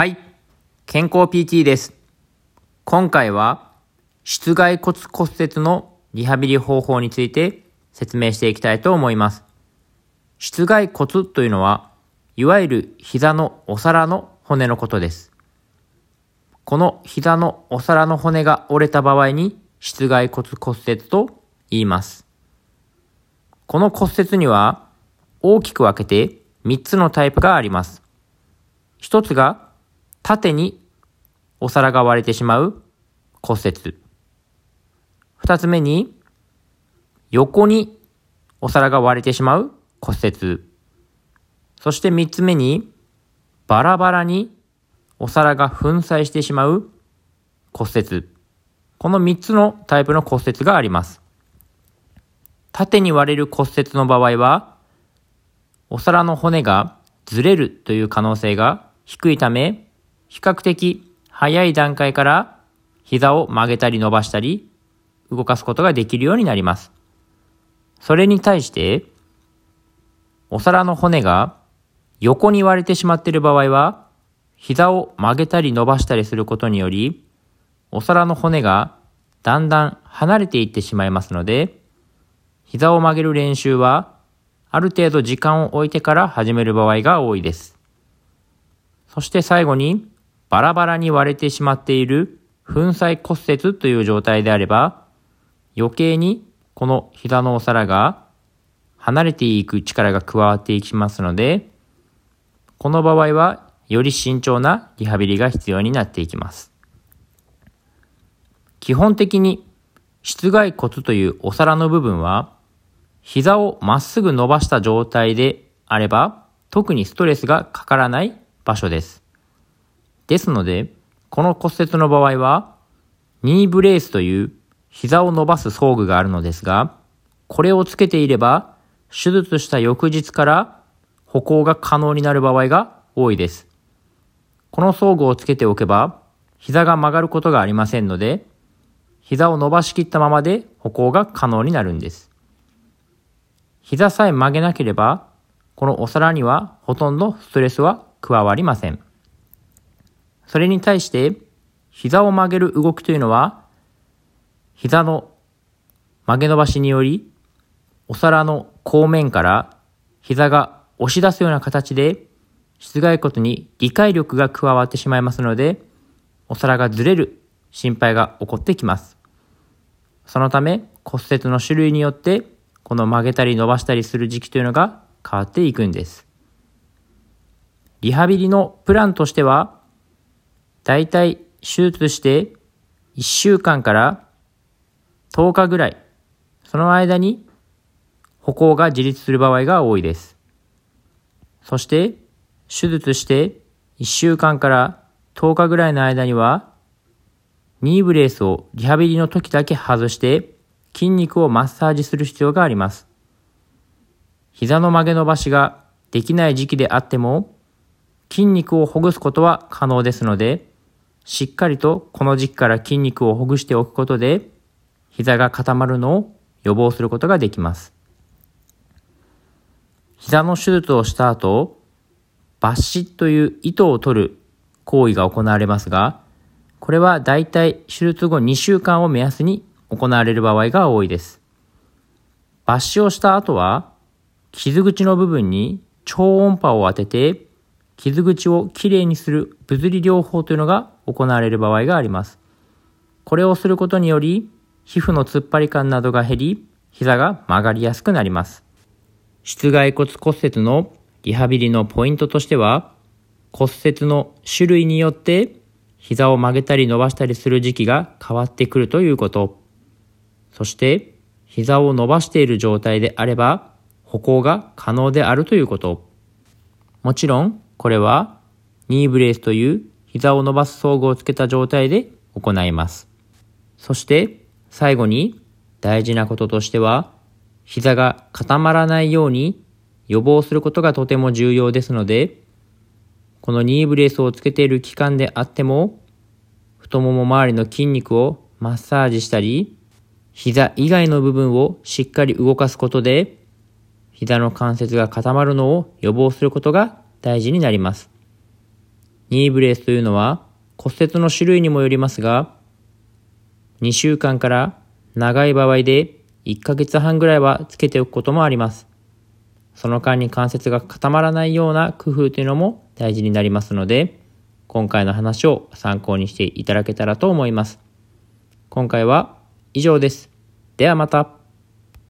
はい。健康 PT です。今回は、室外骨骨折のリハビリ方法について説明していきたいと思います。室外骨というのは、いわゆる膝のお皿の骨のことです。この膝のお皿の骨が折れた場合に、室外骨骨折と言います。この骨折には、大きく分けて3つのタイプがあります。一つが、縦にお皿が割れてしまう骨折。二つ目に、横にお皿が割れてしまう骨折。そして三つ目に、バラバラにお皿が粉砕してしまう骨折。この三つのタイプの骨折があります。縦に割れる骨折の場合は、お皿の骨がずれるという可能性が低いため、比較的早い段階から膝を曲げたり伸ばしたり動かすことができるようになります。それに対して、お皿の骨が横に割れてしまっている場合は、膝を曲げたり伸ばしたりすることにより、お皿の骨がだんだん離れていってしまいますので、膝を曲げる練習はある程度時間を置いてから始める場合が多いです。そして最後に、バラバラに割れてしまっている粉砕骨折という状態であれば、余計にこの膝のお皿が離れていく力が加わっていきますので、この場合はより慎重なリハビリが必要になっていきます。基本的に室外骨というお皿の部分は、膝をまっすぐ伸ばした状態であれば、特にストレスがかからない場所です。ですので、この骨折の場合は、ニーブレースという膝を伸ばす装具があるのですが、これをつけていれば、手術した翌日から歩行が可能になる場合が多いです。この装具をつけておけば、膝が曲がることがありませんので、膝を伸ばしきったままで歩行が可能になるんです。膝さえ曲げなければ、このお皿にはほとんどストレスは加わりません。それに対して、膝を曲げる動きというのは、膝の曲げ伸ばしにより、お皿の後面から膝が押し出すような形で、室外骨に理解力が加わってしまいますので、お皿がずれる心配が起こってきます。そのため骨折の種類によってこの曲げたり伸ばしたりする時期というのが変わっていくんです。リハビリのプランとしては、だいたい手術して1週間から10日ぐらい、その間に歩行が自立する場合が多いです。そして手術して1週間から10日ぐらいの間にはニーブレースをリハビリの時だけ外して筋肉をマッサージする必要があります。膝の曲げ伸ばしができない時期であっても筋肉をほぐすことは可能ですので、しっかりとこの時期から筋肉をほぐしておくことで膝が固まるのを予防することができます。膝の手術をした後、抜歯という糸を取る行為が行われますが、これはだいたい手術後2週間を目安に行われる場合が多いです。抜歯をした後は、傷口の部分に超音波を当てて、傷口をきれいにする物理療法というのが行われる場合があります。これをすることにより、皮膚の突っ張り感などが減り、膝が曲がりやすくなります。室外骨骨折のリハビリのポイントとしては、骨折の種類によって膝を曲げたり伸ばしたりする時期が変わってくるということ。そして、膝を伸ばしている状態であれば、歩行が可能であるということ。もちろん、これは、ニーブレースという膝を伸ばす装具をつけた状態で行います。そして、最後に大事なこととしては、膝が固まらないように予防することがとても重要ですので、このニーブレースをつけている期間であっても、太もも周りの筋肉をマッサージしたり、膝以外の部分をしっかり動かすことで、膝の関節が固まるのを予防することが大事になります。ニーブレースというのは骨折の種類にもよりますが、2週間から長い場合で1ヶ月半ぐらいはつけておくこともあります。その間に関節が固まらないような工夫というのも大事になりますので、今回の話を参考にしていただけたらと思います。今回は以上です。ではまた。